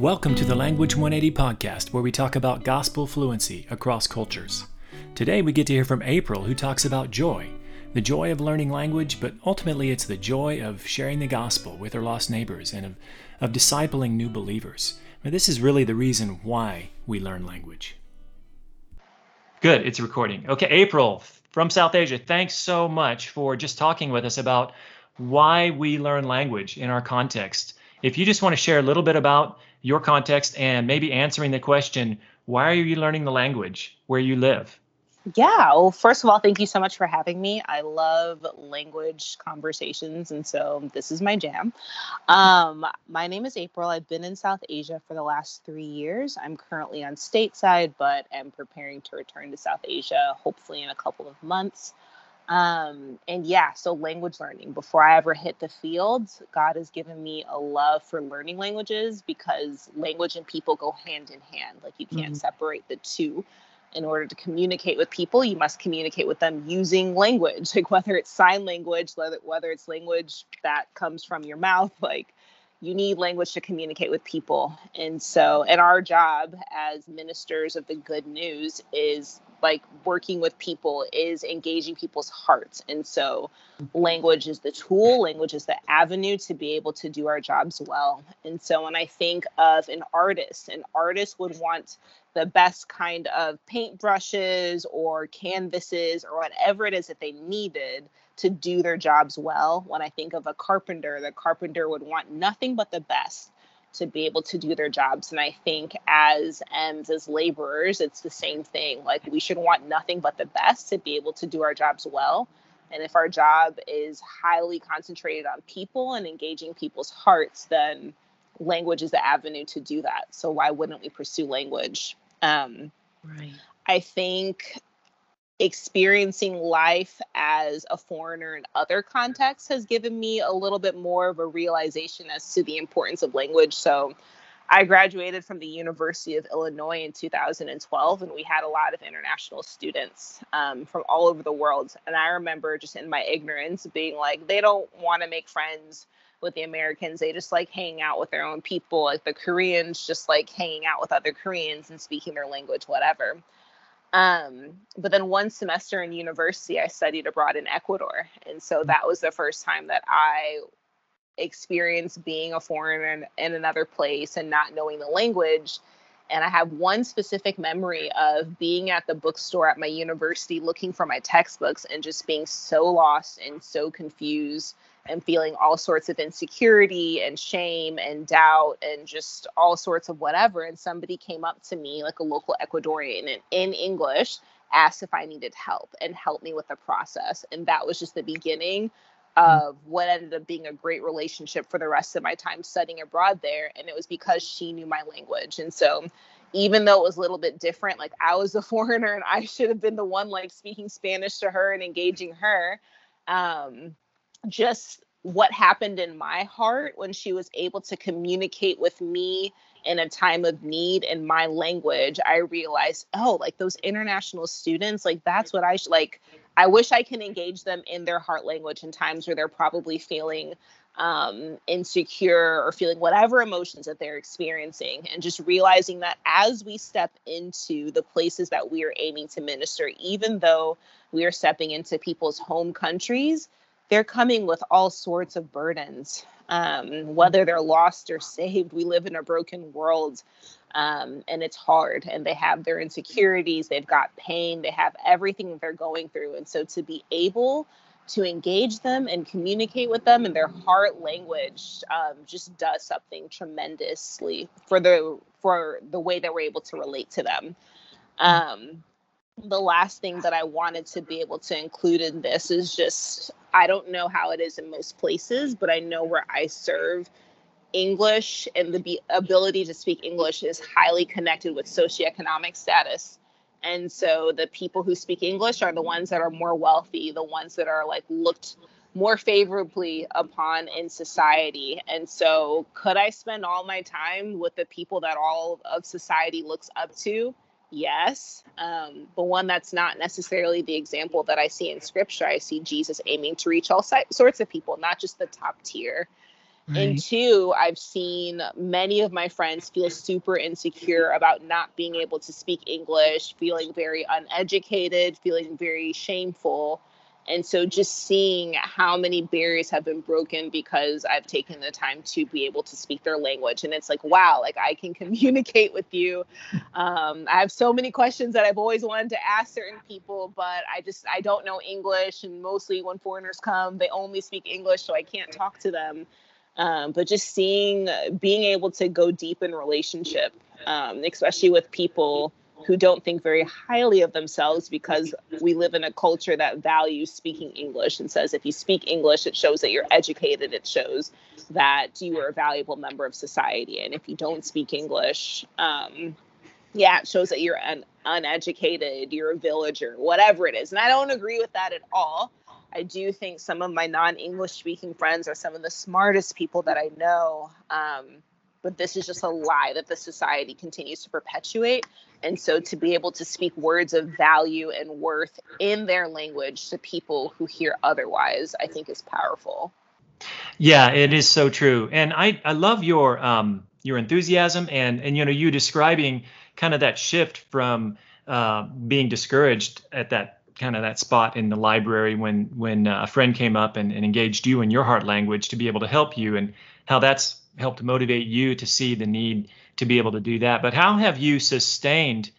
Welcome to the Language 180 podcast, where we talk about gospel fluency across cultures. Today, we get to hear from April, who talks about joy the joy of learning language, but ultimately, it's the joy of sharing the gospel with our lost neighbors and of, of discipling new believers. Now, this is really the reason why we learn language. Good, it's recording. Okay, April from South Asia, thanks so much for just talking with us about why we learn language in our context. If you just want to share a little bit about your context and maybe answering the question, why are you learning the language where you live? Yeah. Well, first of all, thank you so much for having me. I love language conversations, and so this is my jam. Um, my name is April. I've been in South Asia for the last three years. I'm currently on stateside, but am preparing to return to South Asia hopefully in a couple of months. Um, and yeah, so language learning. Before I ever hit the field, God has given me a love for learning languages because language and people go hand in hand. Like you can't mm-hmm. separate the two. In order to communicate with people, you must communicate with them using language, like whether it's sign language, whether, whether it's language that comes from your mouth, like you need language to communicate with people. And so, and our job as ministers of the good news is like working with people, is engaging people's hearts. And so, language is the tool, language is the avenue to be able to do our jobs well. And so, when I think of an artist, an artist would want the best kind of paintbrushes or canvases or whatever it is that they needed to do their jobs well. When I think of a carpenter, the carpenter would want nothing but the best to be able to do their jobs. And I think as M's, as laborers, it's the same thing. Like we should want nothing but the best to be able to do our jobs well. And if our job is highly concentrated on people and engaging people's hearts, then language is the avenue to do that. So why wouldn't we pursue language? Um, right. I think experiencing life as a foreigner in other contexts has given me a little bit more of a realization as to the importance of language. So I graduated from the University of Illinois in 2012, and we had a lot of international students um, from all over the world. And I remember just in my ignorance being like, they don't want to make friends with the Americans. They just like hanging out with their own people. Like the Koreans just like hanging out with other Koreans and speaking their language, whatever. Um, but then one semester in university, I studied abroad in Ecuador. And so mm. that was the first time that I experienced being a foreigner in, in another place and not knowing the language. And I have one specific memory of being at the bookstore at my university looking for my textbooks and just being so lost and so confused and feeling all sorts of insecurity and shame and doubt and just all sorts of whatever. And somebody came up to me, like a local Ecuadorian, and in English asked if I needed help and helped me with the process. And that was just the beginning mm. of what ended up being a great relationship for the rest of my time studying abroad there. And it was because she knew my language. And so even though it was a little bit different, like I was a foreigner and I should have been the one like speaking Spanish to her and engaging her. Um, just what happened in my heart when she was able to communicate with me in a time of need in my language i realized oh like those international students like that's what i should like i wish i can engage them in their heart language in times where they're probably feeling um, insecure or feeling whatever emotions that they're experiencing and just realizing that as we step into the places that we are aiming to minister even though we are stepping into people's home countries they're coming with all sorts of burdens. Um, whether they're lost or saved, we live in a broken world um, and it's hard. And they have their insecurities, they've got pain, they have everything they're going through. And so to be able to engage them and communicate with them in their heart language um, just does something tremendously for the for the way that we're able to relate to them. Um, the last thing that I wanted to be able to include in this is just I don't know how it is in most places, but I know where I serve, English and the ability to speak English is highly connected with socioeconomic status. And so the people who speak English are the ones that are more wealthy, the ones that are like looked more favorably upon in society. And so, could I spend all my time with the people that all of society looks up to? Yes, um, but one that's not necessarily the example that I see in scripture. I see Jesus aiming to reach all si- sorts of people, not just the top tier. Right. And two, I've seen many of my friends feel super insecure about not being able to speak English, feeling very uneducated, feeling very shameful. And so just seeing how many barriers have been broken because I've taken the time to be able to speak their language. And it's like, wow, like I can communicate with you. Um, I have so many questions that I've always wanted to ask certain people, but I just, I don't know English. And mostly when foreigners come, they only speak English, so I can't talk to them. Um, but just seeing, being able to go deep in relationship, um, especially with people who don't think very highly of themselves because we live in a culture that values speaking English and says if you speak English, it shows that you're educated, it shows that you are a valuable member of society. And if you don't speak English, um, yeah, it shows that you're un- uneducated, you're a villager, whatever it is. And I don't agree with that at all. I do think some of my non English speaking friends are some of the smartest people that I know. Um, but this is just a lie that the society continues to perpetuate. And so to be able to speak words of value and worth in their language to people who hear otherwise, I think is powerful. Yeah, it is so true. And I, I love your um your enthusiasm and and you know you describing kind of that shift from uh, being discouraged at that kind of that spot in the library when when uh, a friend came up and, and engaged you in your heart language to be able to help you and how that's helped motivate you to see the need to be able to do that. But how have you sustained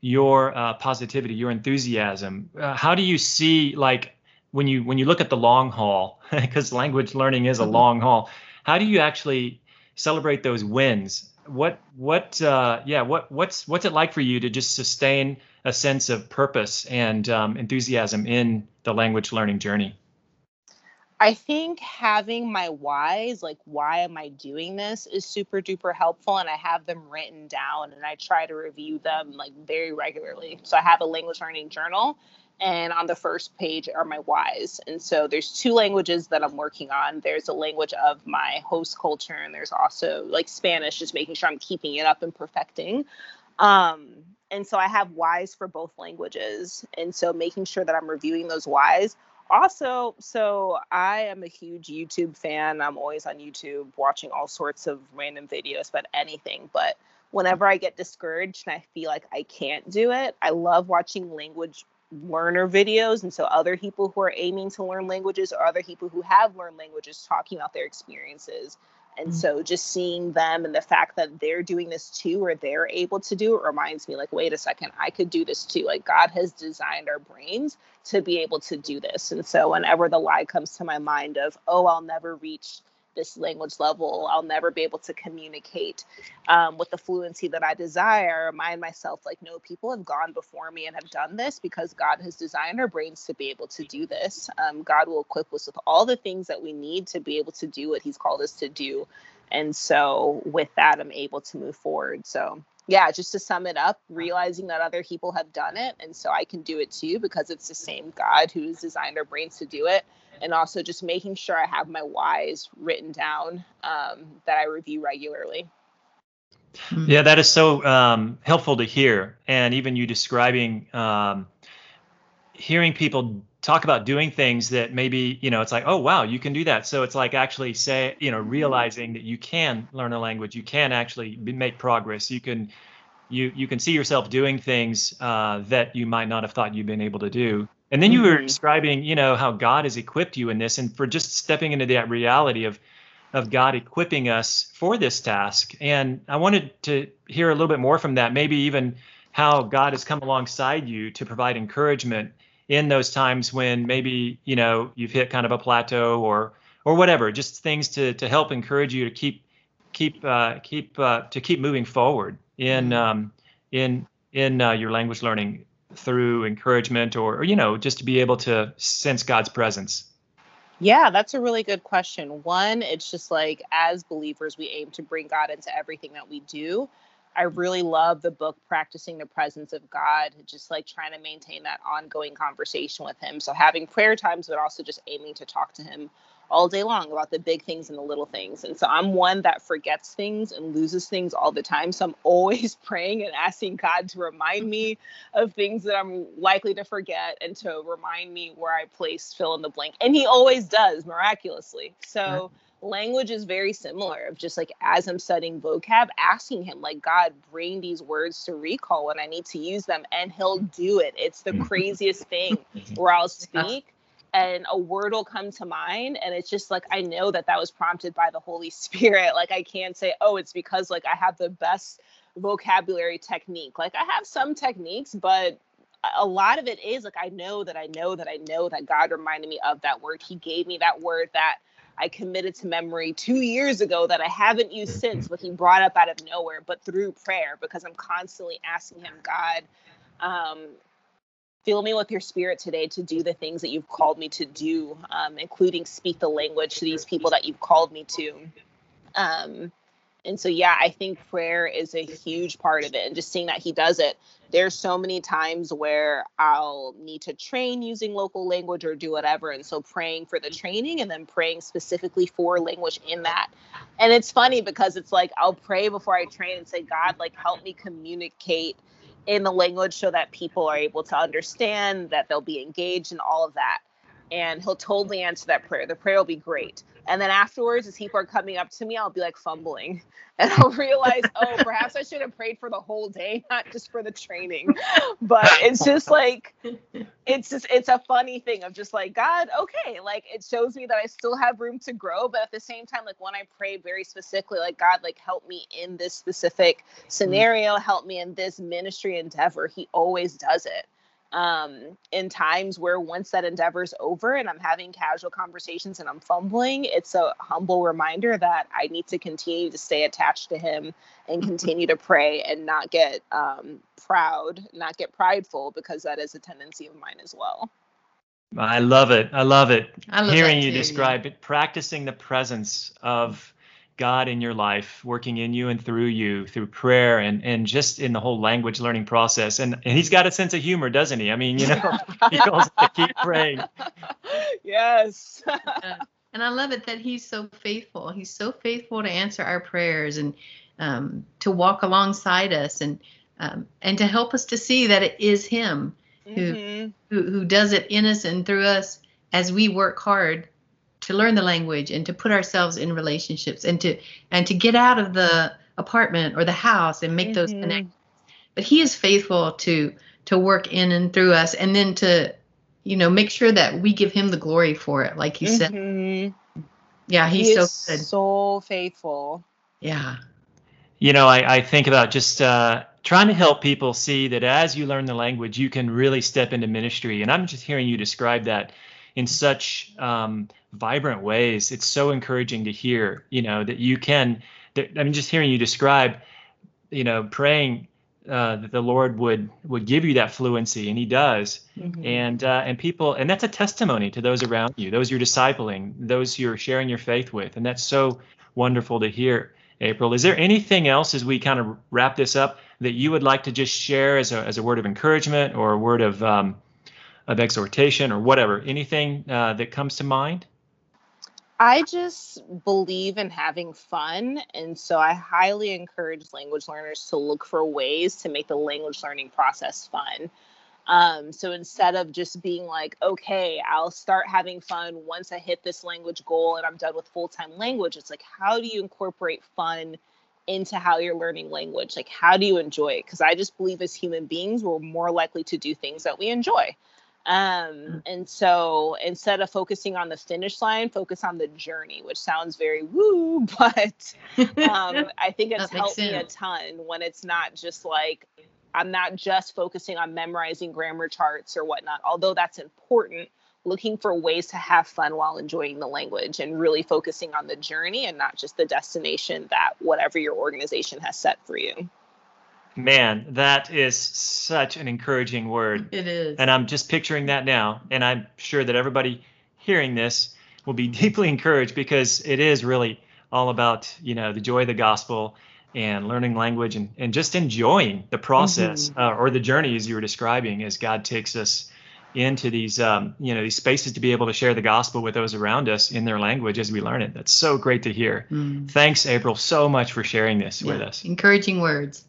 your uh, positivity, your enthusiasm? Uh, how do you see like when you when you look at the long haul, because language learning is a mm-hmm. long haul? How do you actually celebrate those wins? What what uh, yeah what what's what's it like for you to just sustain a sense of purpose and um, enthusiasm in the language learning journey? I think having my whys, like why am I doing this, is super duper helpful. And I have them written down and I try to review them like very regularly. So I have a language learning journal and on the first page are my whys. And so there's two languages that I'm working on. There's a language of my host culture, and there's also like Spanish, just making sure I'm keeping it up and perfecting. Um, and so I have whys for both languages. And so making sure that I'm reviewing those whys also, so I am a huge YouTube fan. I'm always on YouTube watching all sorts of random videos about anything. But whenever I get discouraged and I feel like I can't do it, I love watching language learner videos. And so other people who are aiming to learn languages or other people who have learned languages talking about their experiences and mm-hmm. so just seeing them and the fact that they're doing this too, or they're able to do it, reminds me like, wait a second, I could do this too. Like God has designed our brains to be able to do this. And so whenever the lie comes to my mind of, oh, I'll never reach this language level. I'll never be able to communicate um, with the fluency that I desire. Remind myself, like, no, people have gone before me and have done this because God has designed our brains to be able to do this. Um, God will equip us with all the things that we need to be able to do what He's called us to do. And so, with that, I'm able to move forward. So, yeah, just to sum it up, realizing that other people have done it. And so I can do it too because it's the same God who's designed our brains to do it and also just making sure I have my whys written down um, that I review regularly. Hmm. Yeah, that is so um, helpful to hear. And even you describing, um, hearing people talk about doing things that maybe, you know, it's like, oh, wow, you can do that. So it's like actually say, you know, realizing that you can learn a language, you can actually make progress, you can. You, you can see yourself doing things uh, that you might not have thought you'd been able to do and then you were mm-hmm. describing, you know, how God has equipped you in this, and for just stepping into that reality of of God equipping us for this task. And I wanted to hear a little bit more from that, maybe even how God has come alongside you to provide encouragement in those times when maybe, you know, you've hit kind of a plateau or or whatever, just things to to help encourage you to keep keep uh, keep uh, to keep moving forward in mm-hmm. um, in in uh, your language learning through encouragement or, or, you know, just to be able to sense God's presence? Yeah, that's a really good question. One, it's just like as believers, we aim to bring God into everything that we do. I really love the book Practicing the Presence of God, just like trying to maintain that ongoing conversation with Him. So having prayer times, but also just aiming to talk to Him all day long about the big things and the little things. And so I'm one that forgets things and loses things all the time. So I'm always praying and asking God to remind me of things that I'm likely to forget and to remind me where I place fill in the blank. And He always does miraculously. So language is very similar of just like as i'm studying vocab asking him like god bring these words to recall when i need to use them and he'll mm-hmm. do it it's the mm-hmm. craziest thing mm-hmm. where i'll speak and a word will come to mind and it's just like i know that that was prompted by the holy spirit. Like i can't say oh it's because like i have the best vocabulary technique. Like i have some techniques but a lot of it is like I know that I know that I know that God reminded me of that word. He gave me that word that I committed to memory two years ago that I haven't used since, but he brought up out of nowhere, but through prayer, because I'm constantly asking him, God, um, fill me with your spirit today to do the things that you've called me to do, um, including speak the language to these people that you've called me to. Um, and so, yeah, I think prayer is a huge part of it. And just seeing that he does it, there's so many times where I'll need to train using local language or do whatever. And so, praying for the training and then praying specifically for language in that. And it's funny because it's like I'll pray before I train and say, God, like, help me communicate in the language so that people are able to understand, that they'll be engaged, and all of that and he'll totally answer that prayer. The prayer will be great. And then afterwards, as people are coming up to me, I'll be like fumbling. And I'll realize, oh, perhaps I should have prayed for the whole day, not just for the training. But it's just like, it's just, it's a funny thing of just like, God, okay. Like it shows me that I still have room to grow. But at the same time, like when I pray very specifically, like, God, like help me in this specific mm. scenario, help me in this ministry endeavor, He always does it um, in times where once that endeavor's over and I'm having casual conversations and I'm fumbling, it's a humble reminder that I need to continue to stay attached to Him and continue to pray and not get um, proud, not get prideful, because that is a tendency of mine as well. I love it. I love it. I love Hearing you describe it, practicing the presence of God in your life, working in you and through you through prayer and and just in the whole language learning process. And and he's got a sense of humor, doesn't he? I mean, you know, he calls to keep praying. Yes. and I love it that he's so faithful. He's so faithful to answer our prayers and um, to walk alongside us and um, and to help us to see that it is him who, mm-hmm. who who does it in us and through us as we work hard to learn the language and to put ourselves in relationships and to and to get out of the apartment or the house and make mm-hmm. those connections. But he is faithful to to work in and through us and then to you know make sure that we give him the glory for it like you mm-hmm. said yeah he's he so good. so faithful. Yeah. You know i, I think about just uh, trying to help people see that as you learn the language you can really step into ministry. And i'm just hearing you describe that in such um, vibrant ways. It's so encouraging to hear, you know, that you can. That, I mean, just hearing you describe, you know, praying uh, that the Lord would would give you that fluency, and He does. Mm-hmm. And uh, and people, and that's a testimony to those around you, those you're discipling, those you're sharing your faith with, and that's so wonderful to hear. April, is there anything else as we kind of wrap this up that you would like to just share as a as a word of encouragement or a word of um, of exhortation or whatever? Anything uh, that comes to mind? I just believe in having fun. And so I highly encourage language learners to look for ways to make the language learning process fun. Um, so instead of just being like, okay, I'll start having fun once I hit this language goal and I'm done with full time language, it's like, how do you incorporate fun into how you're learning language? Like, how do you enjoy it? Because I just believe as human beings, we're more likely to do things that we enjoy. Um, mm. and so instead of focusing on the finish line, focus on the journey, which sounds very woo, but um, I think it's helped sense. me a ton when it's not just like I'm not just focusing on memorizing grammar charts or whatnot, although that's important. Looking for ways to have fun while enjoying the language and really focusing on the journey and not just the destination that whatever your organization has set for you. Man, that is such an encouraging word. It is. And I'm just picturing that now. And I'm sure that everybody hearing this will be deeply encouraged because it is really all about, you know, the joy of the gospel and learning language and, and just enjoying the process mm-hmm. uh, or the journey as you were describing as God takes us into these um, you know these spaces to be able to share the gospel with those around us in their language as we learn it. That's so great to hear. Mm. Thanks, April, so much for sharing this yeah. with us. Encouraging words.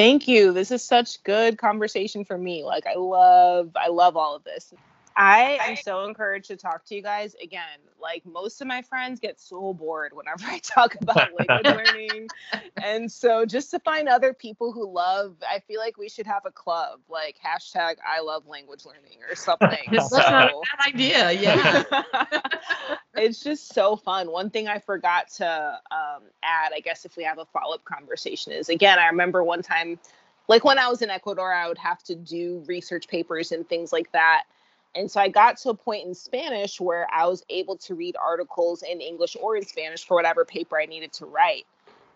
Thank you. This is such good conversation for me. Like I love I love all of this. I am so encouraged to talk to you guys again. Like most of my friends get so bored whenever I talk about language learning. And so just to find other people who love, I feel like we should have a club, like hashtag I love language learning or something. That's so, not a bad idea. Yeah. it's just so fun. One thing I forgot to um, add, I guess if we have a follow-up conversation is again, I remember one time like when I was in Ecuador, I would have to do research papers and things like that and so I got to a point in Spanish where I was able to read articles in English or in Spanish for whatever paper I needed to write.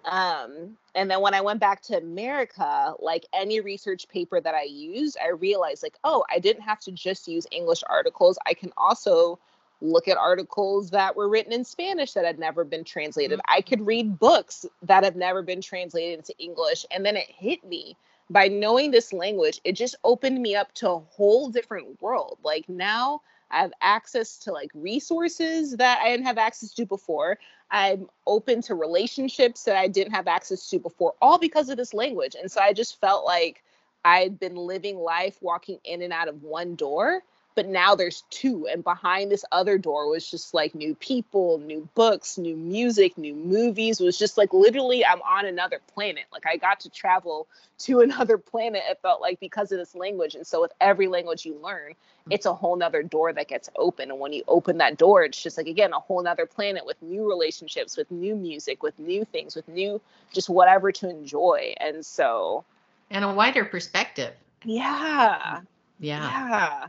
Um, and then when I went back to America, like any research paper that I used, I realized like, oh, I didn't have to just use English articles. I can also look at articles that were written in Spanish that had never been translated. Mm-hmm. I could read books that have never been translated into English. And then it hit me by knowing this language, it just opened me up to a whole different world. Like now I have access to like resources that I didn't have access to before. I'm open to relationships that I didn't have access to before, all because of this language. And so I just felt like I'd been living life walking in and out of one door but now there's two and behind this other door was just like new people new books new music new movies it was just like literally i'm on another planet. Like i got to travel to another planet it felt like because of this language and so with every language you learn mm. it's a whole nother door that gets open and when you open that door it's just like again a whole nother planet with new relationships with new music with new things with new just whatever to enjoy and so and a wider perspective. Yeah. Yeah. Yeah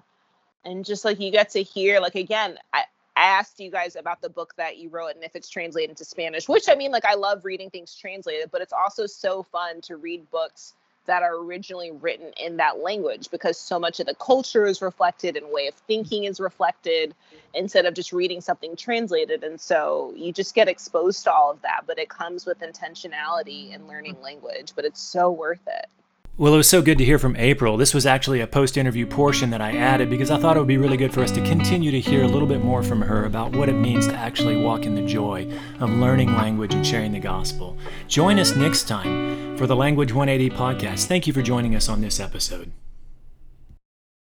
and just like you get to hear like again I, asked you guys about the book that you wrote and if it's translated into Spanish, which I mean, like, I love reading things translated, but it's also so fun to read books that are originally written in that language because so much of the culture is reflected and way of thinking is reflected instead of just reading something translated. And so you just get exposed to all of that, but it comes with intentionality and learning language, but it's so worth it. Well, it was so good to hear from April. This was actually a post interview portion that I added because I thought it would be really good for us to continue to hear a little bit more from her about what it means to actually walk in the joy of learning language and sharing the gospel. Join us next time for the Language 180 podcast. Thank you for joining us on this episode.